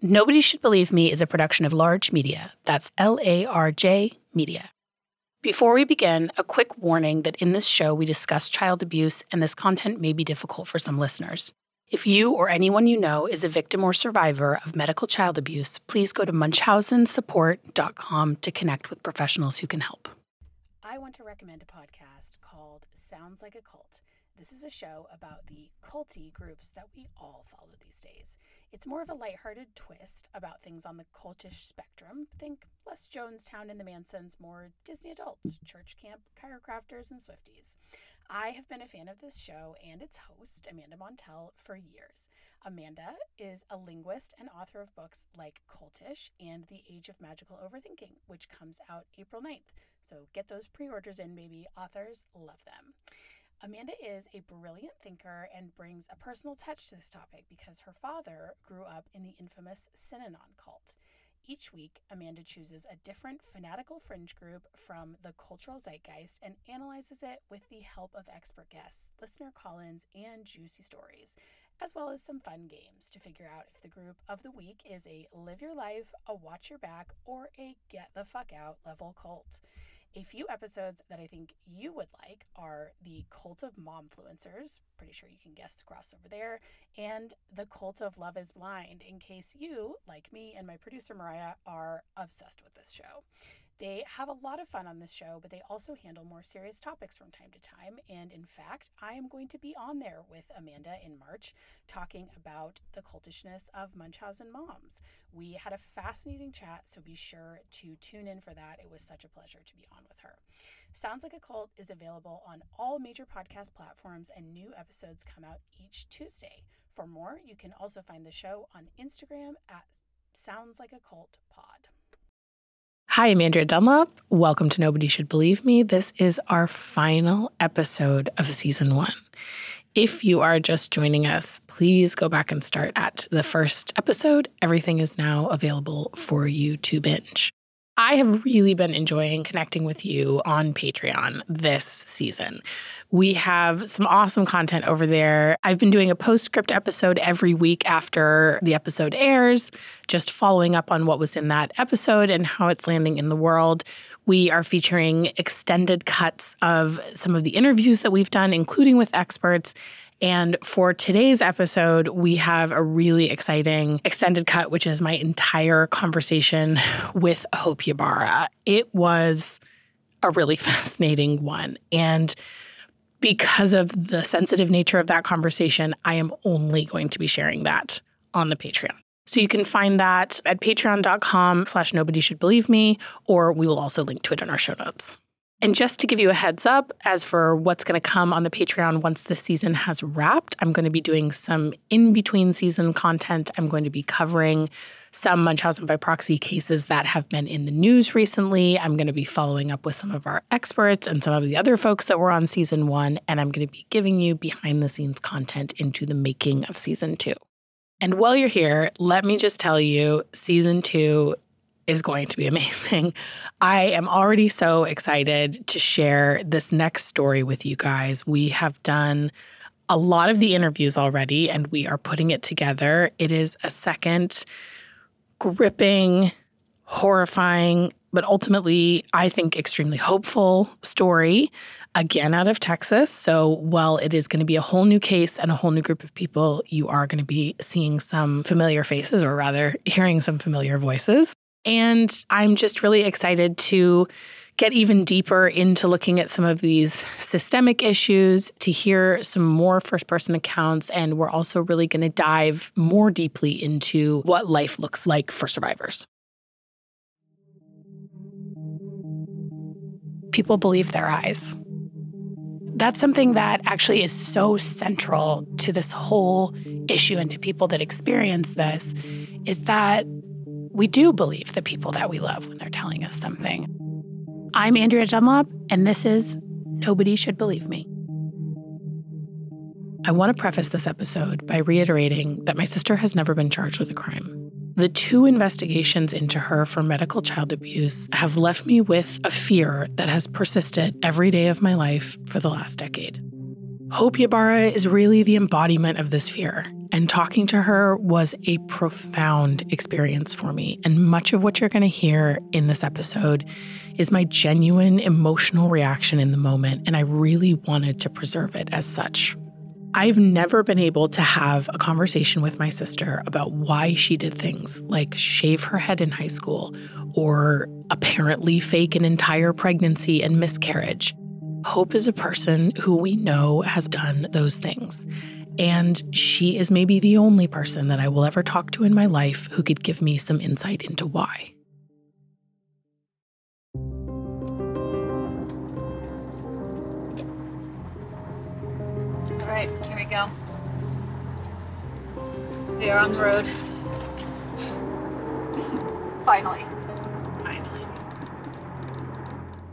Nobody Should Believe Me is a production of Larj Media. That's L A R J Media. Before we begin, a quick warning that in this show we discuss child abuse and this content may be difficult for some listeners. If you or anyone you know is a victim or survivor of medical child abuse, please go to munchausensupport.com to connect with professionals who can help. I want to recommend a podcast called Sounds Like a Cult. This is a show about the culty groups that we all follow these days. It's more of a lighthearted twist about things on the cultish spectrum. Think less Jonestown and the Mansons, more Disney adults, church camp, chiropractors, and Swifties. I have been a fan of this show and its host, Amanda Montell, for years. Amanda is a linguist and author of books like Cultish and The Age of Magical Overthinking, which comes out April 9th. So get those pre orders in, baby. Authors love them. Amanda is a brilliant thinker and brings a personal touch to this topic because her father grew up in the infamous Synanon cult. Each week, Amanda chooses a different fanatical fringe group from the cultural zeitgeist and analyzes it with the help of expert guests, listener call ins, and juicy stories, as well as some fun games to figure out if the group of the week is a live your life, a watch your back, or a get the fuck out level cult. A few episodes that I think you would like are the Cult of Momfluencers. Pretty sure you can guess the crossover there. And the Cult of Love is Blind, in case you, like me and my producer Mariah, are obsessed with this show. They have a lot of fun on this show, but they also handle more serious topics from time to time. And in fact, I am going to be on there with Amanda in March talking about the cultishness of Munchausen moms. We had a fascinating chat, so be sure to tune in for that. It was such a pleasure to be on with her. Sounds Like a Cult is available on all major podcast platforms, and new episodes come out each Tuesday. For more, you can also find the show on Instagram at Sounds Like a Cult Pod. Hi, I'm Andrea Dunlop. Welcome to Nobody Should Believe Me. This is our final episode of season one. If you are just joining us, please go back and start at the first episode. Everything is now available for you to binge. I have really been enjoying connecting with you on Patreon this season. We have some awesome content over there. I've been doing a postscript episode every week after the episode airs, just following up on what was in that episode and how it's landing in the world. We are featuring extended cuts of some of the interviews that we've done, including with experts. And for today's episode, we have a really exciting extended cut, which is my entire conversation with Hope Ybarra. It was a really fascinating one. And because of the sensitive nature of that conversation, I am only going to be sharing that on the Patreon. So you can find that at patreon.com slash nobody should believe me, or we will also link to it in our show notes. And just to give you a heads up, as for what's going to come on the Patreon once the season has wrapped, I'm going to be doing some in between season content. I'm going to be covering some Munchausen by proxy cases that have been in the news recently. I'm going to be following up with some of our experts and some of the other folks that were on season one. And I'm going to be giving you behind the scenes content into the making of season two. And while you're here, let me just tell you season two is going to be amazing. I am already so excited to share this next story with you guys. We have done a lot of the interviews already and we are putting it together. It is a second gripping, horrifying, but ultimately, I think, extremely hopeful story, again out of Texas. So, while it is going to be a whole new case and a whole new group of people, you are going to be seeing some familiar faces, or rather, hearing some familiar voices. And I'm just really excited to get even deeper into looking at some of these systemic issues, to hear some more first person accounts. And we're also really going to dive more deeply into what life looks like for survivors. People believe their eyes. That's something that actually is so central to this whole issue and to people that experience this is that we do believe the people that we love when they're telling us something. I'm Andrea Dunlop, and this is Nobody Should Believe Me. I want to preface this episode by reiterating that my sister has never been charged with a crime. The two investigations into her for medical child abuse have left me with a fear that has persisted every day of my life for the last decade. Hope Ybarra is really the embodiment of this fear, And talking to her was a profound experience for me. And much of what you're going to hear in this episode is my genuine emotional reaction in the moment. And I really wanted to preserve it as such. I've never been able to have a conversation with my sister about why she did things like shave her head in high school or apparently fake an entire pregnancy and miscarriage. Hope is a person who we know has done those things. And she is maybe the only person that I will ever talk to in my life who could give me some insight into why. All right, here we go. We are on the road. Finally. Finally.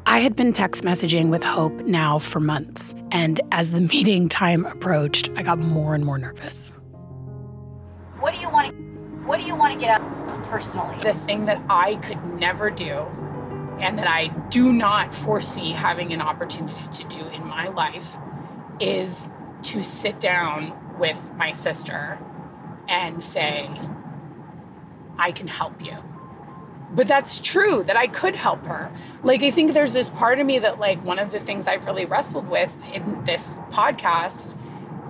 I had been text messaging with Hope now for months, and as the meeting time approached, I got more and more nervous. What do you want to what do you want to get out personally? The thing that I could never do and that I do not foresee having an opportunity to do in my life is to sit down with my sister and say, I can help you but that's true that I could help her. Like, I think there's this part of me that, like, one of the things I've really wrestled with in this podcast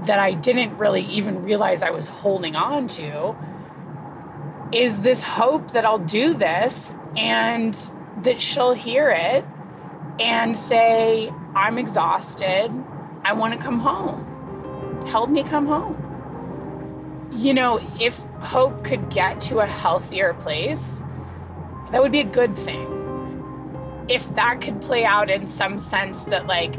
that I didn't really even realize I was holding on to is this hope that I'll do this and that she'll hear it and say, I'm exhausted. I want to come home. Help me come home. You know, if Hope could get to a healthier place, that would be a good thing. If that could play out in some sense that, like,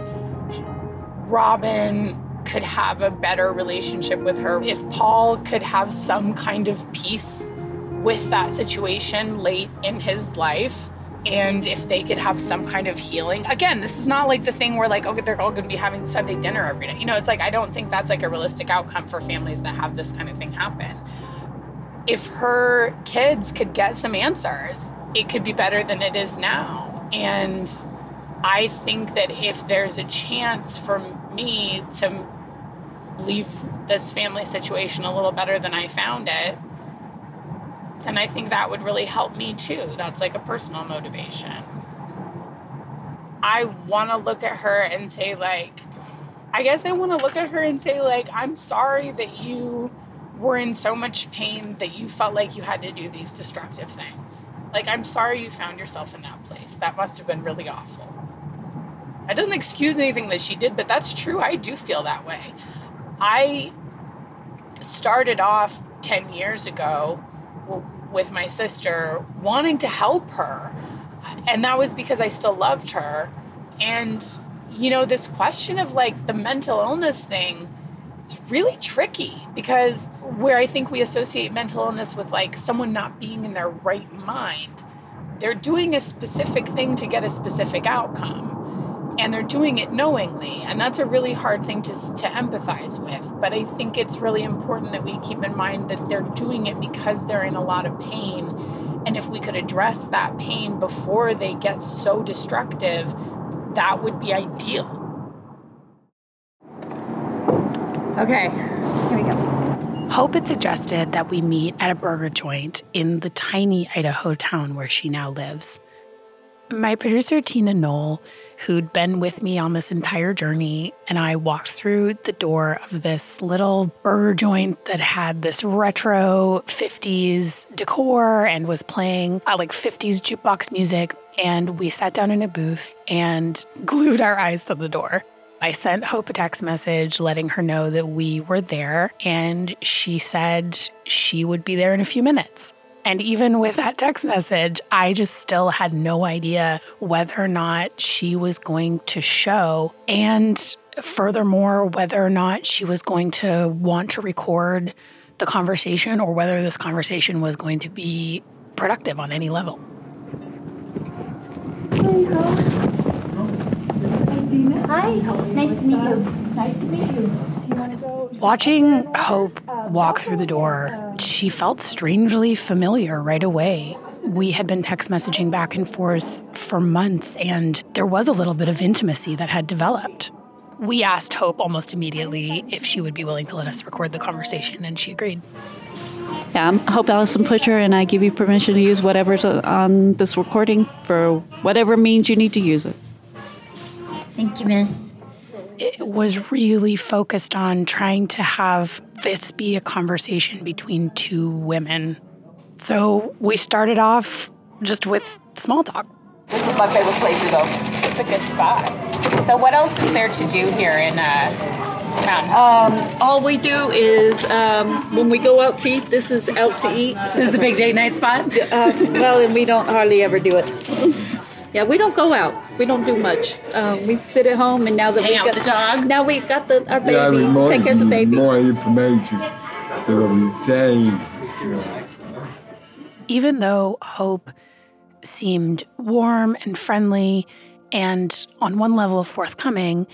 Robin could have a better relationship with her, if Paul could have some kind of peace with that situation late in his life, and if they could have some kind of healing. Again, this is not like the thing where like, okay, they're all gonna be having Sunday dinner every night. You know, it's like I don't think that's like a realistic outcome for families that have this kind of thing happen. If her kids could get some answers, it could be better than it is now. And I think that if there's a chance for me to leave this family situation a little better than I found it, then I think that would really help me too. That's like a personal motivation. I want to look at her and say, like, I guess I want to look at her and say, like, I'm sorry that you were in so much pain that you felt like you had to do these destructive things. Like, I'm sorry you found yourself in that place. That must have been really awful. That doesn't excuse anything that she did, but that's true. I do feel that way. I started off 10 years ago with my sister wanting to help her. And that was because I still loved her. And, you know, this question of like the mental illness thing it's really tricky because where I think we associate mental illness with like someone not being in their right mind, they're doing a specific thing to get a specific outcome. And they're doing it knowingly. And that's a really hard thing to, to empathize with. But I think it's really important that we keep in mind that they're doing it because they're in a lot of pain. And if we could address that pain before they get so destructive, that would be ideal. Okay, here we go. Hope had suggested that we meet at a burger joint in the tiny Idaho town where she now lives. My producer, Tina Knoll, who'd been with me on this entire journey, and I walked through the door of this little burger joint that had this retro 50s decor and was playing uh, like 50s jukebox music. And we sat down in a booth and glued our eyes to the door. I sent Hope a text message letting her know that we were there, and she said she would be there in a few minutes. And even with that text message, I just still had no idea whether or not she was going to show. And furthermore, whether or not she was going to want to record the conversation or whether this conversation was going to be productive on any level. Hi, nice to meet you. Nice to meet you. Do you want to go? Watching Hope walk through the door, she felt strangely familiar right away. We had been text messaging back and forth for months, and there was a little bit of intimacy that had developed. we asked Hope almost immediately if she would be willing to let us record the conversation, and she agreed. Yeah, I'm Hope Allison Pusher, and I give you permission to use whatever's on this recording for whatever means you need to use it. Thank you, Miss. It was really focused on trying to have this be a conversation between two women. So we started off just with small talk. This is my favorite place to go. It's a good spot. So, what else is there to do here in uh, town? All we do is um, when we go out to eat, this is out to eat. This is the big date night spot. Uh, well, and we don't hardly ever do it. Yeah, we don't go out. We don't do much. Um, we sit at home, and now that Hang we out got the dog? now we got the our baby. Yeah, I mean, more, Take care of the baby. more information than what we saying. Even though Hope seemed warm and friendly and on one level forthcoming,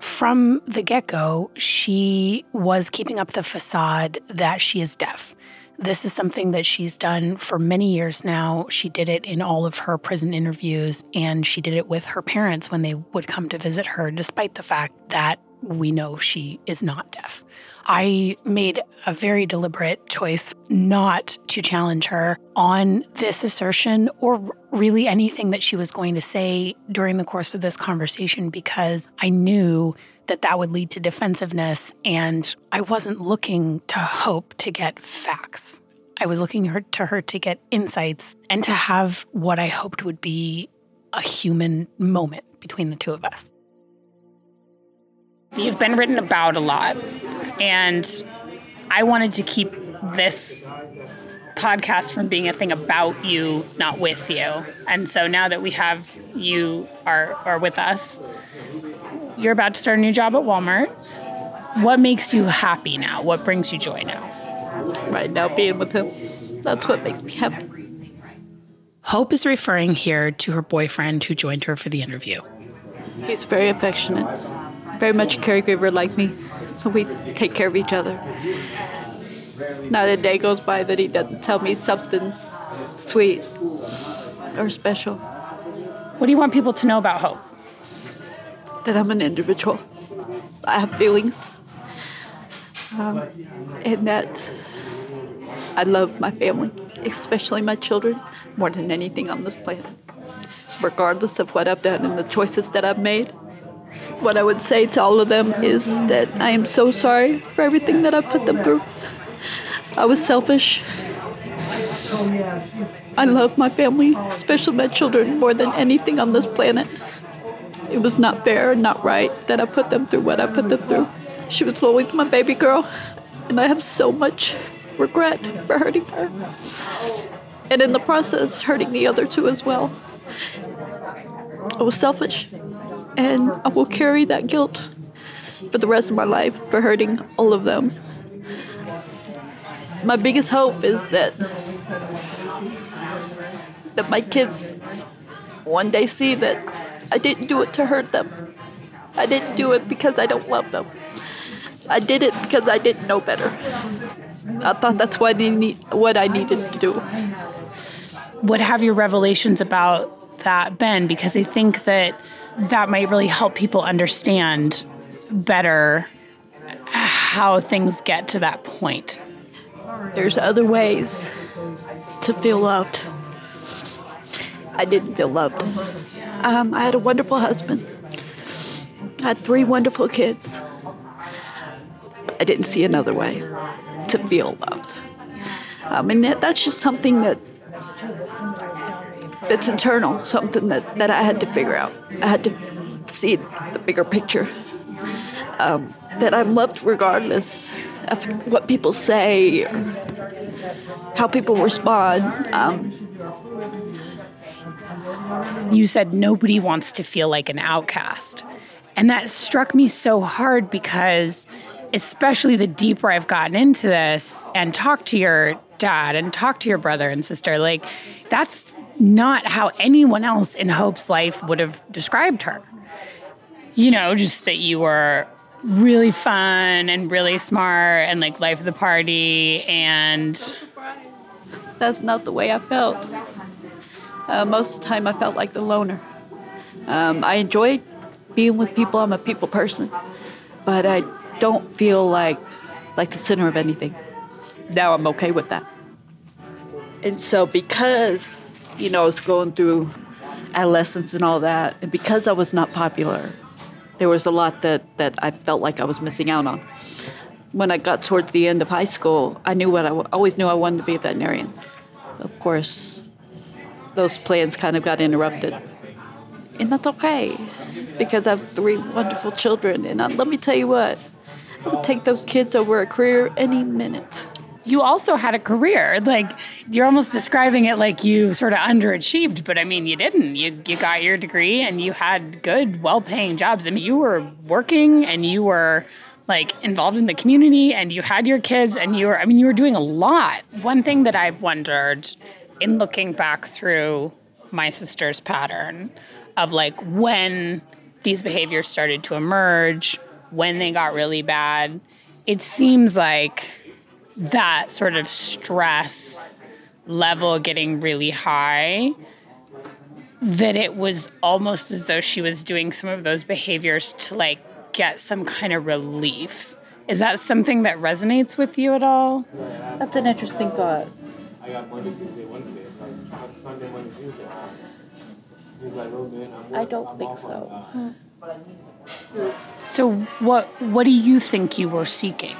from the get go, she was keeping up the facade that she is deaf. This is something that she's done for many years now. She did it in all of her prison interviews, and she did it with her parents when they would come to visit her, despite the fact that we know she is not deaf. I made a very deliberate choice not to challenge her on this assertion or really anything that she was going to say during the course of this conversation because I knew that that would lead to defensiveness and I wasn't looking to hope to get facts. I was looking to her to get insights and to have what I hoped would be a human moment between the two of us. You've been written about a lot, and I wanted to keep this podcast from being a thing about you, not with you. And so now that we have you are are with us, you're about to start a new job at Walmart. What makes you happy now? What brings you joy now? Right now, being with him, that's what makes me happy. Hope is referring here to her boyfriend who joined her for the interview. He's very affectionate, very much a caregiver like me, so we take care of each other. Not a day goes by that he doesn't tell me something sweet or special. What do you want people to know about Hope? That I'm an individual. I have feelings, um, and that I love my family, especially my children, more than anything on this planet. Regardless of what I've done and the choices that I've made, what I would say to all of them is that I am so sorry for everything that I put them through. I was selfish. I love my family, especially my children, more than anything on this planet. It was not fair and not right that I put them through what I put them through. She was always my baby girl, and I have so much regret for hurting her. And in the process, hurting the other two as well. I was selfish, and I will carry that guilt for the rest of my life for hurting all of them. My biggest hope is that that my kids one day see that I didn't do it to hurt them. I didn't do it because I don't love them. I did it because I didn't know better. I thought that's what I, need, what I needed to do. what have your revelations about that been? Because I think that that might really help people understand better how things get to that point. There's other ways to feel loved. I didn't feel loved. Um, I had a wonderful husband. I had three wonderful kids. I didn't see another way to feel loved. Um, and that, that's just something that that's internal, something that, that I had to figure out. I had to see the bigger picture. Um, that I'm loved regardless of what people say, or how people respond. Um, Um, you said nobody wants to feel like an outcast. And that struck me so hard because, especially the deeper I've gotten into this and talked to your dad and talked to your brother and sister, like, that's not how anyone else in Hope's life would have described her. You know, just that you were really fun and really smart and like life of the party and that's not the way I felt. Uh, most of the time, I felt like the loner. Um, I enjoyed being with people. I'm a people person, but I don't feel like like the center of anything. Now I'm okay with that. And so because you know I was going through adolescence and all that, and because I was not popular, there was a lot that that I felt like I was missing out on. When I got towards the end of high school, I knew what I always knew I wanted to be a veterinarian. Of course, those plans kind of got interrupted. And that's okay because I have three wonderful children. And I, let me tell you what, I would take those kids over a career any minute. You also had a career. Like you're almost describing it like you sort of underachieved, but I mean you didn't. You you got your degree and you had good, well-paying jobs. I mean you were working and you were like involved in the community and you had your kids and you were I mean you were doing a lot. One thing that I've wondered in looking back through my sister's pattern of like when these behaviors started to emerge, when they got really bad, it seems like that sort of stress level getting really high that it was almost as though she was doing some of those behaviors to like get some kind of relief. Is that something that resonates with you at all? That's an interesting thought. I got Monday, Tuesday, Wednesday, like Sunday, Monday, Tuesday. He's like, oh man, I'm I don't think so. So what what do you think you were seeking?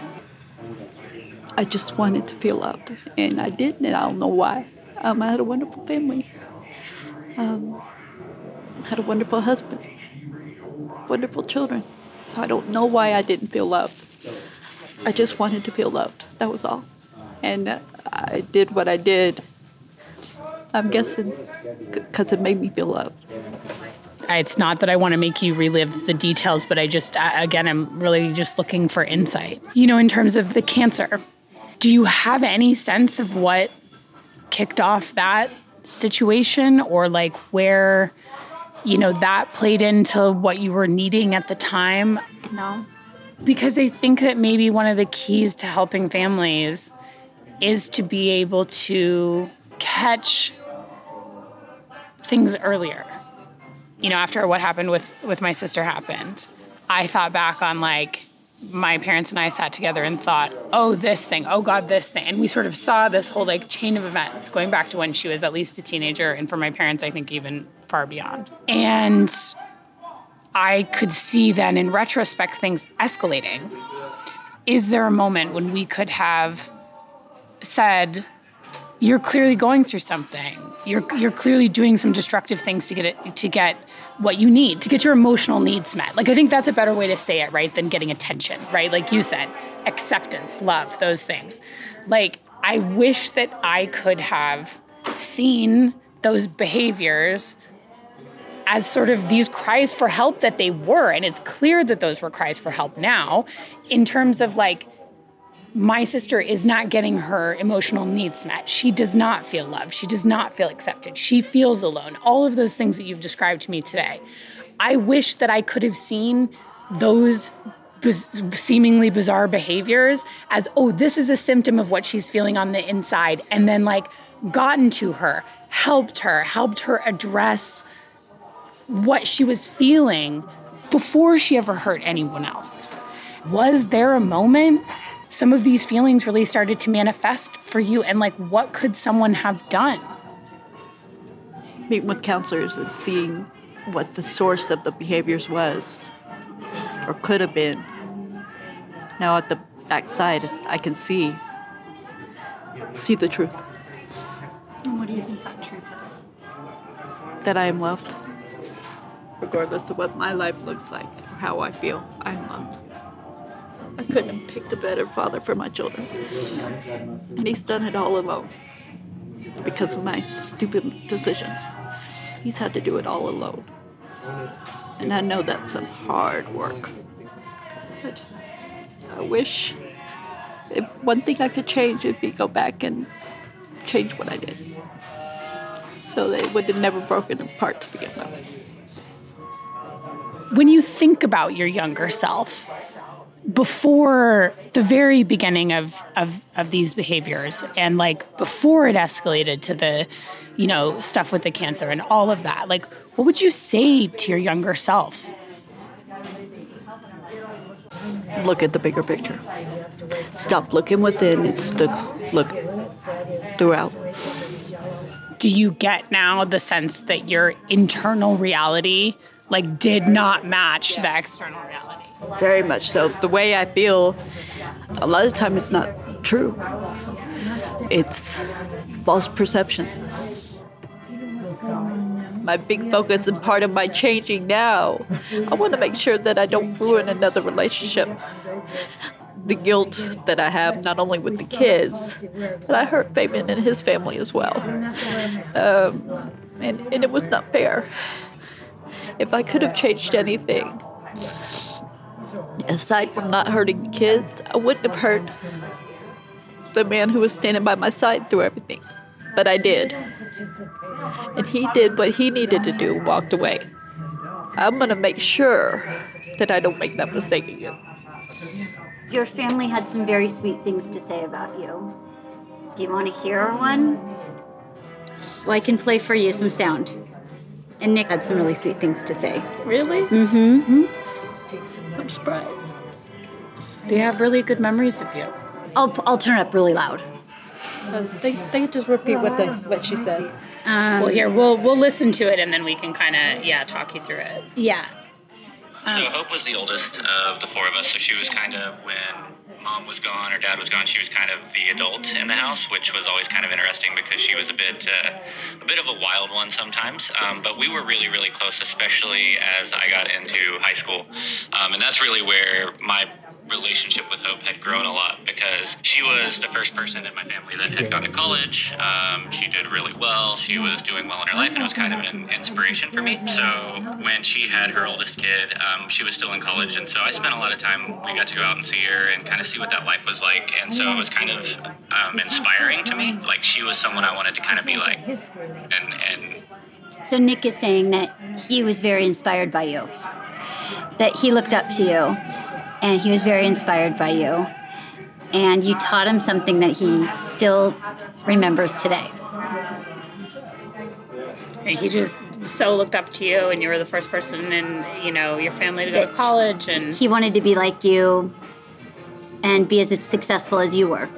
I just wanted to feel loved, and I didn't, and I don't know why. Um, I had a wonderful family. Um, had a wonderful husband, wonderful children. So I don't know why I didn't feel loved. I just wanted to feel loved. That was all, and uh, I did what I did. I'm guessing because it made me feel loved. It's not that I want to make you relive the details, but I just, I- again, I'm really just looking for insight. You know, in terms of the cancer, do you have any sense of what kicked off that situation or like where, you know, that played into what you were needing at the time? No. Because I think that maybe one of the keys to helping families is to be able to catch things earlier. You know, after what happened with with my sister happened, I thought back on like my parents and I sat together and thought, "Oh, this thing. Oh god, this thing." And we sort of saw this whole like chain of events going back to when she was at least a teenager and for my parents, I think even far beyond. And I could see then in retrospect things escalating. Is there a moment when we could have said, you're clearly going through something. You're you're clearly doing some destructive things to get it to get what you need, to get your emotional needs met. Like I think that's a better way to say it, right, than getting attention, right? Like you said, acceptance, love, those things. Like I wish that I could have seen those behaviors as sort of these cries for help that they were and it's clear that those were cries for help now in terms of like my sister is not getting her emotional needs met. She does not feel loved. She does not feel accepted. She feels alone. All of those things that you've described to me today. I wish that I could have seen those seemingly bizarre behaviors as, oh, this is a symptom of what she's feeling on the inside, and then like gotten to her, helped her, helped her address what she was feeling before she ever hurt anyone else. Was there a moment some of these feelings really started to manifest for you and like what could someone have done Meeting with counselors and seeing what the source of the behaviors was or could have been. Now at the backside, I can see see the truth and what do you think that truth is that I am loved, regardless of what my life looks like or how I feel. I am loved. I couldn't have picked a better father for my children, and he's done it all alone because of my stupid decisions. He's had to do it all alone, and I know that's some hard work. I just, I wish if one thing I could change would be go back and change what I did so they would have never broken apart to begin with. when you think about your younger self before the very beginning of, of of these behaviors and like before it escalated to the you know stuff with the cancer and all of that like what would you say to your younger self look at the bigger picture. Stop looking within and look, look throughout. Do you get now the sense that your internal reality like did not match the external reality? Very much so. The way I feel, a lot of time it's not true. It's false perception. My big focus and part of my changing now, I want to make sure that I don't ruin another relationship. The guilt that I have, not only with the kids, but I hurt Fabian and his family as well. Um, and, and it was not fair. If I could have changed anything, aside from not hurting the kids, I wouldn't have hurt the man who was standing by my side through everything. But I did. And he did what he needed to do, and walked away. I'm going to make sure that I don't make that mistake again. Your family had some very sweet things to say about you. Do you want to hear one? Well, I can play for you some sound. And Nick had some really sweet things to say. Really? Mm-hmm. I'm surprised. They have really good memories of you. I'll, I'll turn it up really loud. Uh, they, they just repeat what, they, what she said. Um, Well, here we'll we'll listen to it and then we can kind of yeah talk you through it. Yeah. So Hope was the oldest of the four of us. So she was kind of when mom was gone or dad was gone. She was kind of the adult in the house, which was always kind of interesting because she was a bit uh, a bit of a wild one sometimes. Um, but we were really really close, especially as I got into high school, um, and that's really where my relationship with Hope had grown a lot because she was the first person in my family that had gone to college. Um, she did really well. She was doing well in her life, and it was kind of an inspiration for me. So when she had her oldest kid, um, she was still in college, and so I spent a lot of time. We got to go out and see her and kind of see what that life was like, and so it was kind of um, inspiring to me. Like she was someone I wanted to kind of be like, and and So Nick is saying that he was very inspired by you. That he looked up to you and he was very inspired by you. And you taught him something that he still remembers today. He just so looked up to you, and you were the first person in you know your family to go to college, and He wanted to be like you and be as successful as you were.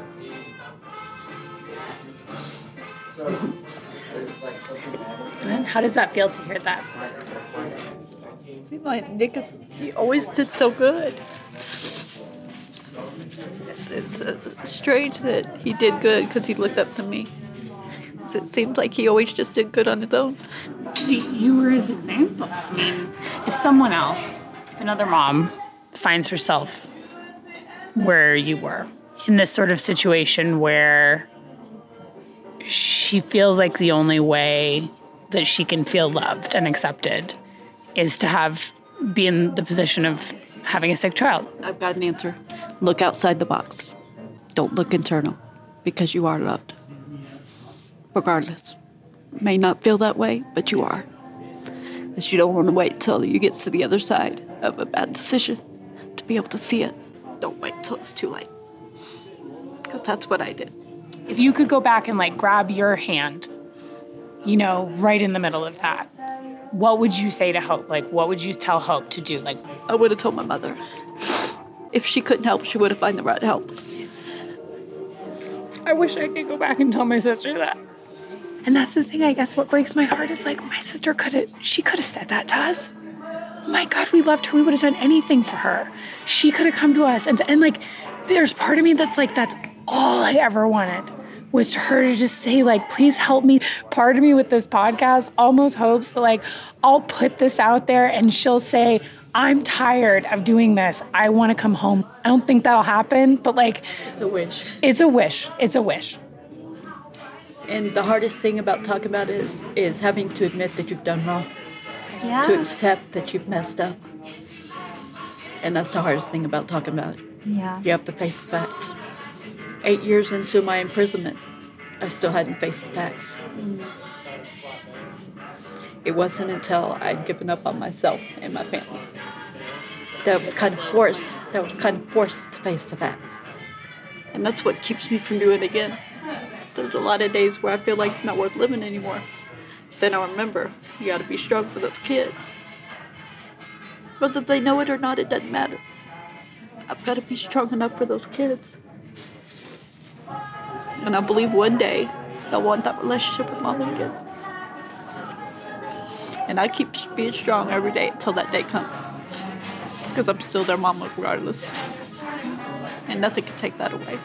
how does that feel to hear that? See, my Nick, is, he always did so good. It's uh, strange that he did good because he looked up to me. 'Cause It seems like he always just did good on his own. You were his example. I mean, if someone else, if another mom finds herself where you were, in this sort of situation where she feels like the only way that she can feel loved and accepted is to have be in the position of having a sick child. I've got an answer. Look outside the box. Don't look internal because you are loved. Regardless. May not feel that way, but you are. Because you don't want to wait till you get to the other side of a bad decision to be able to see it. Don't wait till it's too late. Because that's what I did. If you could go back and like grab your hand, you know, right in the middle of that, what would you say to Hope? Like, what would you tell Hope to do? Like, I would have told my mother. If she couldn't help, she would have found the right help. I wish I could go back and tell my sister that. And that's the thing, I guess, what breaks my heart is like, my sister could have, she could have said that to us. Oh my God, we loved her. We would have done anything for her. She could have come to us. And, and like, there's part of me that's like, that's all I ever wanted was to her to just say, like, please help me. Part of me with this podcast almost hopes that, like, I'll put this out there and she'll say, I'm tired of doing this. I want to come home. I don't think that'll happen, but like, It's a wish. it's a wish. It's a wish. And the hardest thing about talking about it is having to admit that you've done wrong, to accept that you've messed up. And that's the hardest thing about talking about it. Yeah. You have to face the facts. Eight years into my imprisonment, I still hadn't faced the facts. It wasn't until I'd given up on myself and my family that I was kind of forced, that was kind of forced to face the facts. And that's what keeps me from doing it again. There's a lot of days where I feel like it's not worth living anymore. Then I remember, you gotta be strong for those kids. Whether they know it or not, it doesn't matter. I've got to be strong enough for those kids. And I believe one day they'll want that relationship with mom again. And I keep being strong every day until that day comes. Because I'm still their mama regardless. And nothing can take that away.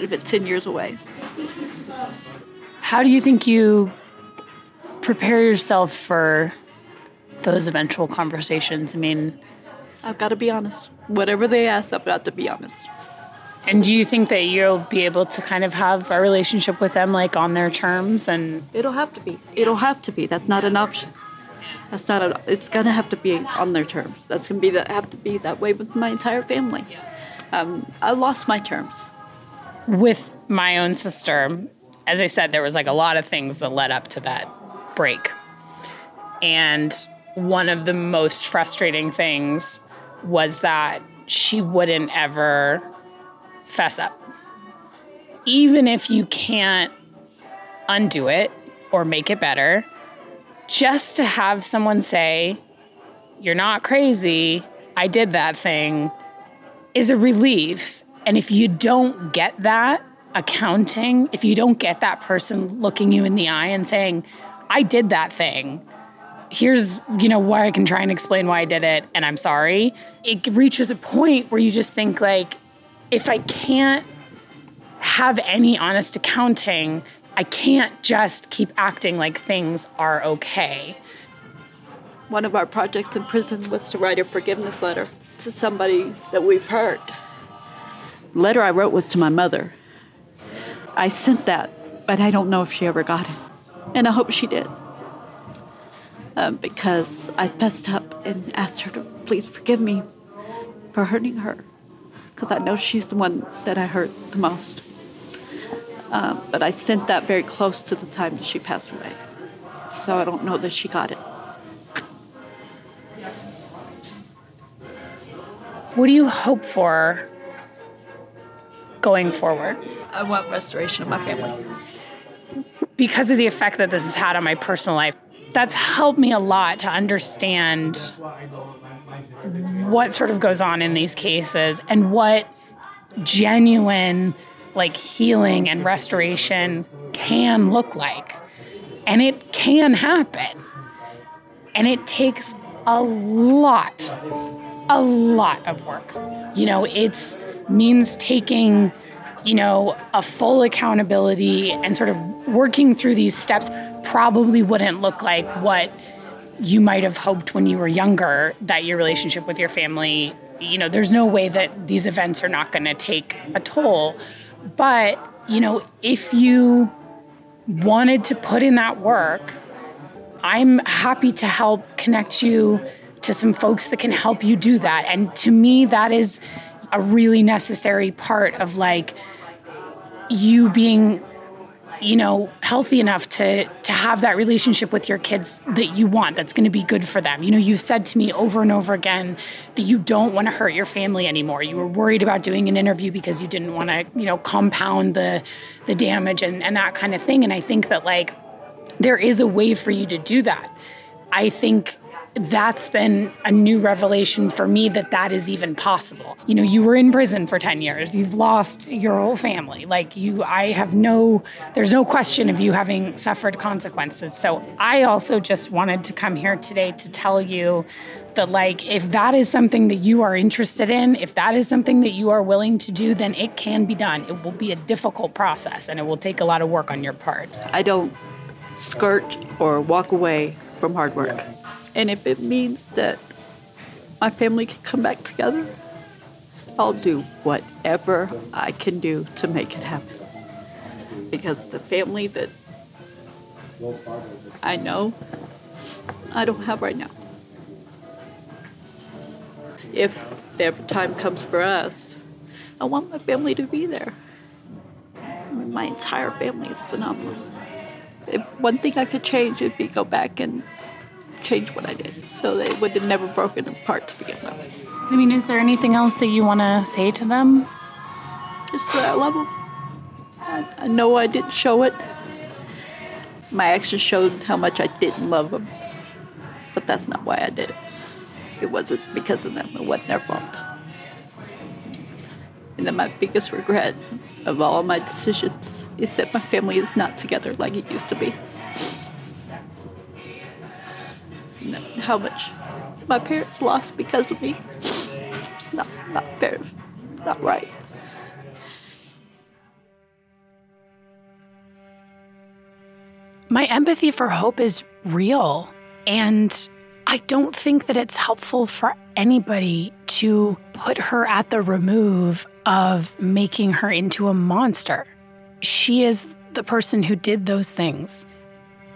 Even 10 years away. How do you think you prepare yourself for those eventual conversations? I mean, I've got to be honest. Whatever they ask, I've got to be honest. And do you think that you'll be able to kind of have a relationship with them like on their terms and It'll have to be. It'll have to be. That's not an option. That's not an. It's gonna have to be on their terms. That's gonna be that. Have to be that way with my entire family. Um, I lost my terms. with my own sister, as I said, there was like a lot of things that led up to that break. And one of the most frustrating things was that she wouldn't ever fess up. Even if you can't undo it or make it better, just to have someone say, You're not crazy, I did that thing, is a relief. And if you don't get that accounting, if you don't get that person looking you in the eye and saying, I did that thing, here's, you know, why I can try and explain why I did it and I'm sorry, it reaches a point where you just think like, if I can't have any honest accounting, I can't just keep acting like things are okay. One of our projects in prison was to write a forgiveness letter to somebody that we've hurt. The letter I wrote was to my mother. I sent that, but I don't know if she ever got it. And I hope she did. Um, because I fessed up and asked her to please forgive me for hurting her. Because I know she's the one that I hurt the most. Um, but I sent that very close to the time that she passed away. So I don't know that she got it. What do you hope for going forward? I want restoration of my family. Because of the effect that this has had on my personal life, that's helped me a lot to understand what sort of goes on in these cases and what genuine like healing and restoration can look like. And it can happen. And it takes a lot a lot of work. You know, it's means taking, you know, a full accountability and sort of working through these steps probably wouldn't look like what you might have hoped when you were younger that your relationship with your family, you know, there's no way that these events are not going to take a toll. But, you know, if you wanted to put in that work, I'm happy to help connect you to some folks that can help you do that. And to me, that is a really necessary part of like you being you know healthy enough to to have that relationship with your kids that you want that's going to be good for them. You know you've said to me over and over again that you don't want to hurt your family anymore. You were worried about doing an interview because you didn't want to you know compound the the damage and and that kind of thing. And i think that like there is a way for you to do that. I think that's been a new revelation for me that that is even possible. You know, you were in prison for 10 years. You've lost your whole family. Like you I have no there's no question of you having suffered consequences. So I also just wanted to come here today to tell you that like if that is something that you are interested in, if that is something that you are willing to do, then it can be done. It will be a difficult process and it will take a lot of work on your part. I don't skirt or walk away from hard work. And if it means that my family can come back together, I'll do whatever I can do to make it happen. Because the family that I know, I don't have right now. If the time comes for us, I want my family to be there. My entire family is phenomenal. If one thing I could change would be go back and change what I did so they would have never broken apart to begin with. I mean, is there anything else that you want to say to them? Just that I love them. I, I know I didn't show it. My actions showed how much I didn't love them. But that's not why I did it. It wasn't because of them. It wasn't their fault. And then my biggest regret of all my decisions is that my family is not together like it used to be. How much my parents lost because of me. It's not, not fair, not right. My empathy for Hope is real. And I don't think that it's helpful for anybody to put her at the remove of making her into a monster. She is the person who did those things.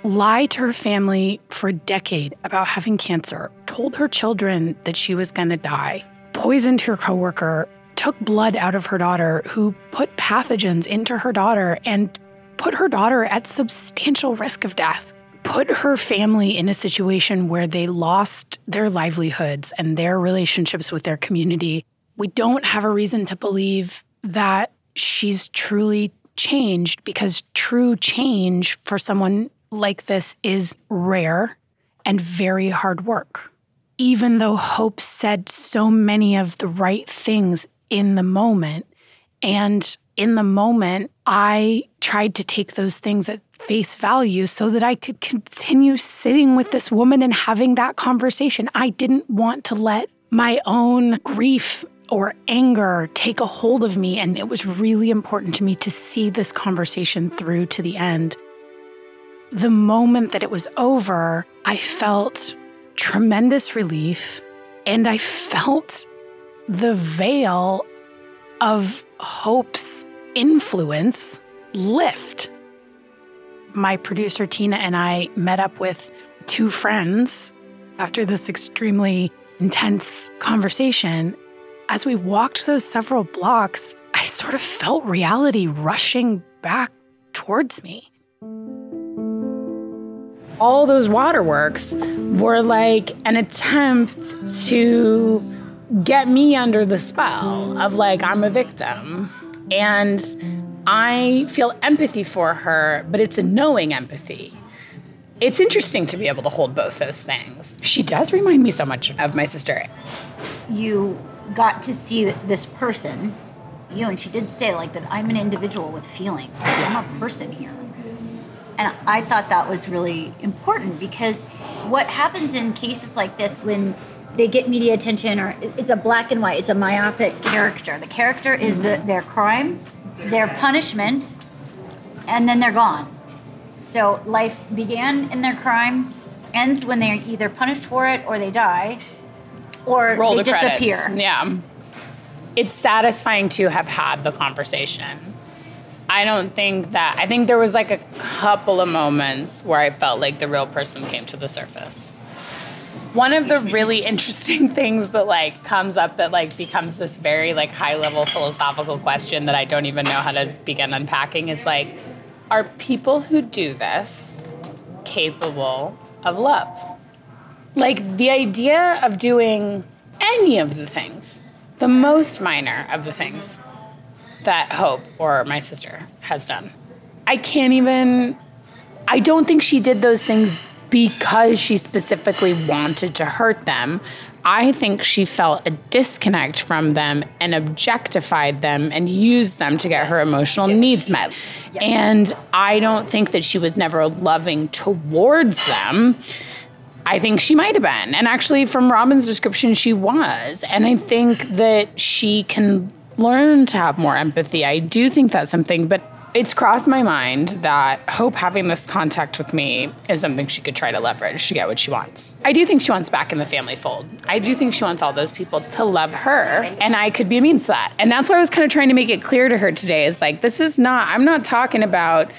Lied to her family for a decade about having cancer, told her children that she was going to die, poisoned her coworker, took blood out of her daughter, who put pathogens into her daughter and put her daughter at substantial risk of death, put her family in a situation where they lost their livelihoods and their relationships with their community. We don't have a reason to believe that she's truly changed because true change for someone like this is rare and very hard work. Even though Hope said so many of the right things in the moment, and in the moment, I tried to take those things at face value so that I could continue sitting with this woman and having that conversation. I didn't want to let my own grief or anger take a hold of me. And it was really important to me to see this conversation through to the end. The moment that it was over, I felt tremendous relief and I felt the veil of hope's influence lift. My producer Tina and I met up with two friends after this extremely intense conversation. As we walked those several blocks, I sort of felt reality rushing back towards me. All those waterworks were like an attempt to get me under the spell of like, I'm a victim. And I feel empathy for her, but it's a knowing empathy. It's interesting to be able to hold both those things. She does remind me so much of my sister. You got to see this person, you and she did say like that I'm an individual with feelings. I'm a person here. And I thought that was really important because what happens in cases like this when they get media attention or it's a black and white it's a myopic character the character is the, their crime their punishment and then they're gone so life began in their crime ends when they're either punished for it or they die or Roll they the disappear credits. Yeah. It's satisfying to have had the conversation. I don't think that, I think there was like a couple of moments where I felt like the real person came to the surface. One of the really interesting things that like comes up that like becomes this very like high level philosophical question that I don't even know how to begin unpacking is like, are people who do this capable of love? Like the idea of doing any of the things, the most minor of the things that Hope or my sister has done. I can't even, I don't think she did those things because she specifically wanted to hurt them. I think she felt a disconnect from them and objectified them and used them to get her emotional needs met. And I don't think that she was never loving towards them. I think she might have been. And actually, from Robin's description, she was. And I think that she can learn to have more empathy. I do think that's something, but it's crossed my mind that Hope having this contact with me is something she could try to leverage to get what she wants. I do think she wants back in the family fold. I do think she wants all those people to love her, and I could be a means to that. And that's why I was kind of trying to make it clear to her today is like, this is not, I'm not talking about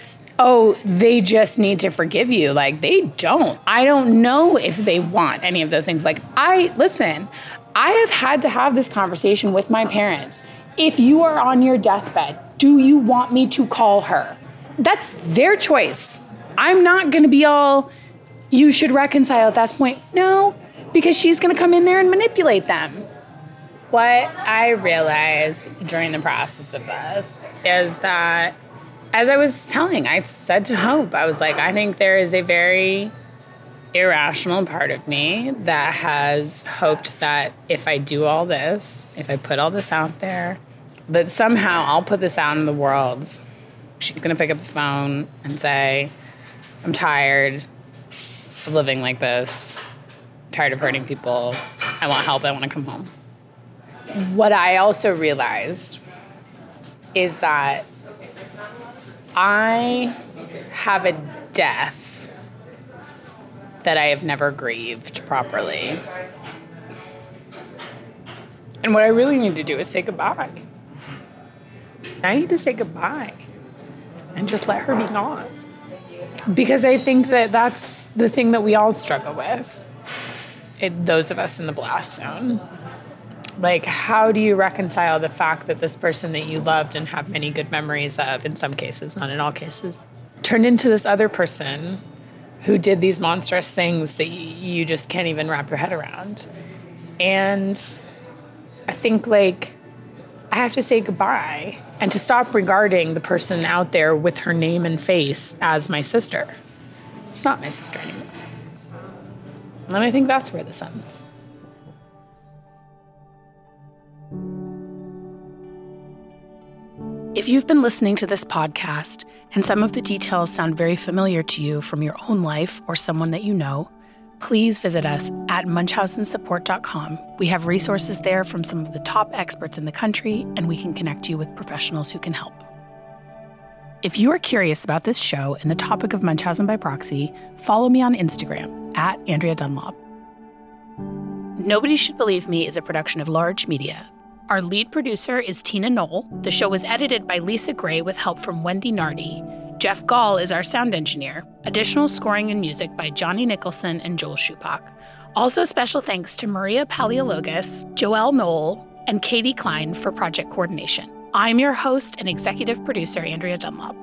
oh, they just need to forgive you. Like, they don't. I don't know if they want any of those things. Like, I, listen, I have had to have this conversation with my parents. If you are on your deathbed, do you want me to call her? That's their choice. I'm not going to be all, you should reconcile at that point. No, because she's going to come in there and manipulate them. What I realized during the process of this is that as I was telling, I said to Hope, I was like, I think there is a very irrational part of me that has hoped that if I do all this, if I put all this out there, that somehow I'll put this out in the world. She's going to pick up the phone and say, I'm tired of living like this, tired of hurting people. I want help. I want to come home. What I also realized is that I have a death that I have never grieved properly. And what I really need to do is say goodbye. I need to say goodbye and just let her be gone. Because I think that that's the thing that we all struggle with, it, those of us in the blast zone. Like, how do you reconcile the fact that this person that you loved and have many good memories of, in some cases, not in all cases, turned into this other person who did these monstrous things that you just can't even wrap your head around? And I think, like, I have to say goodbye and to stop regarding the person out there with her name and face as my sister. It's not my sister anymore. And I think that's where this ends. If you've been listening to this podcast and some of the details sound very familiar to you from your own life or someone that you know, please visit us at munchausensupport.com. We have resources there from some of the top experts in the country, and we can connect you with professionals who can help. If you are curious about this show and the topic of Munchausen by proxy, follow me on Instagram at Andrea Dunlop. Nobody Should Believe Me is a production of Larj Media. Our lead producer is Tina Knoll. The show was edited by Lisa Gray with help from Wendy Nardi. Jeff Gall is our sound engineer. Additional scoring and music by Johnny Nicholson and Joel Shupak. Also, special thanks to Maria Paleologos, Joelle Knoll, and Katie Klein for project coordination. I'm your host and executive producer, Andrea Dunlop.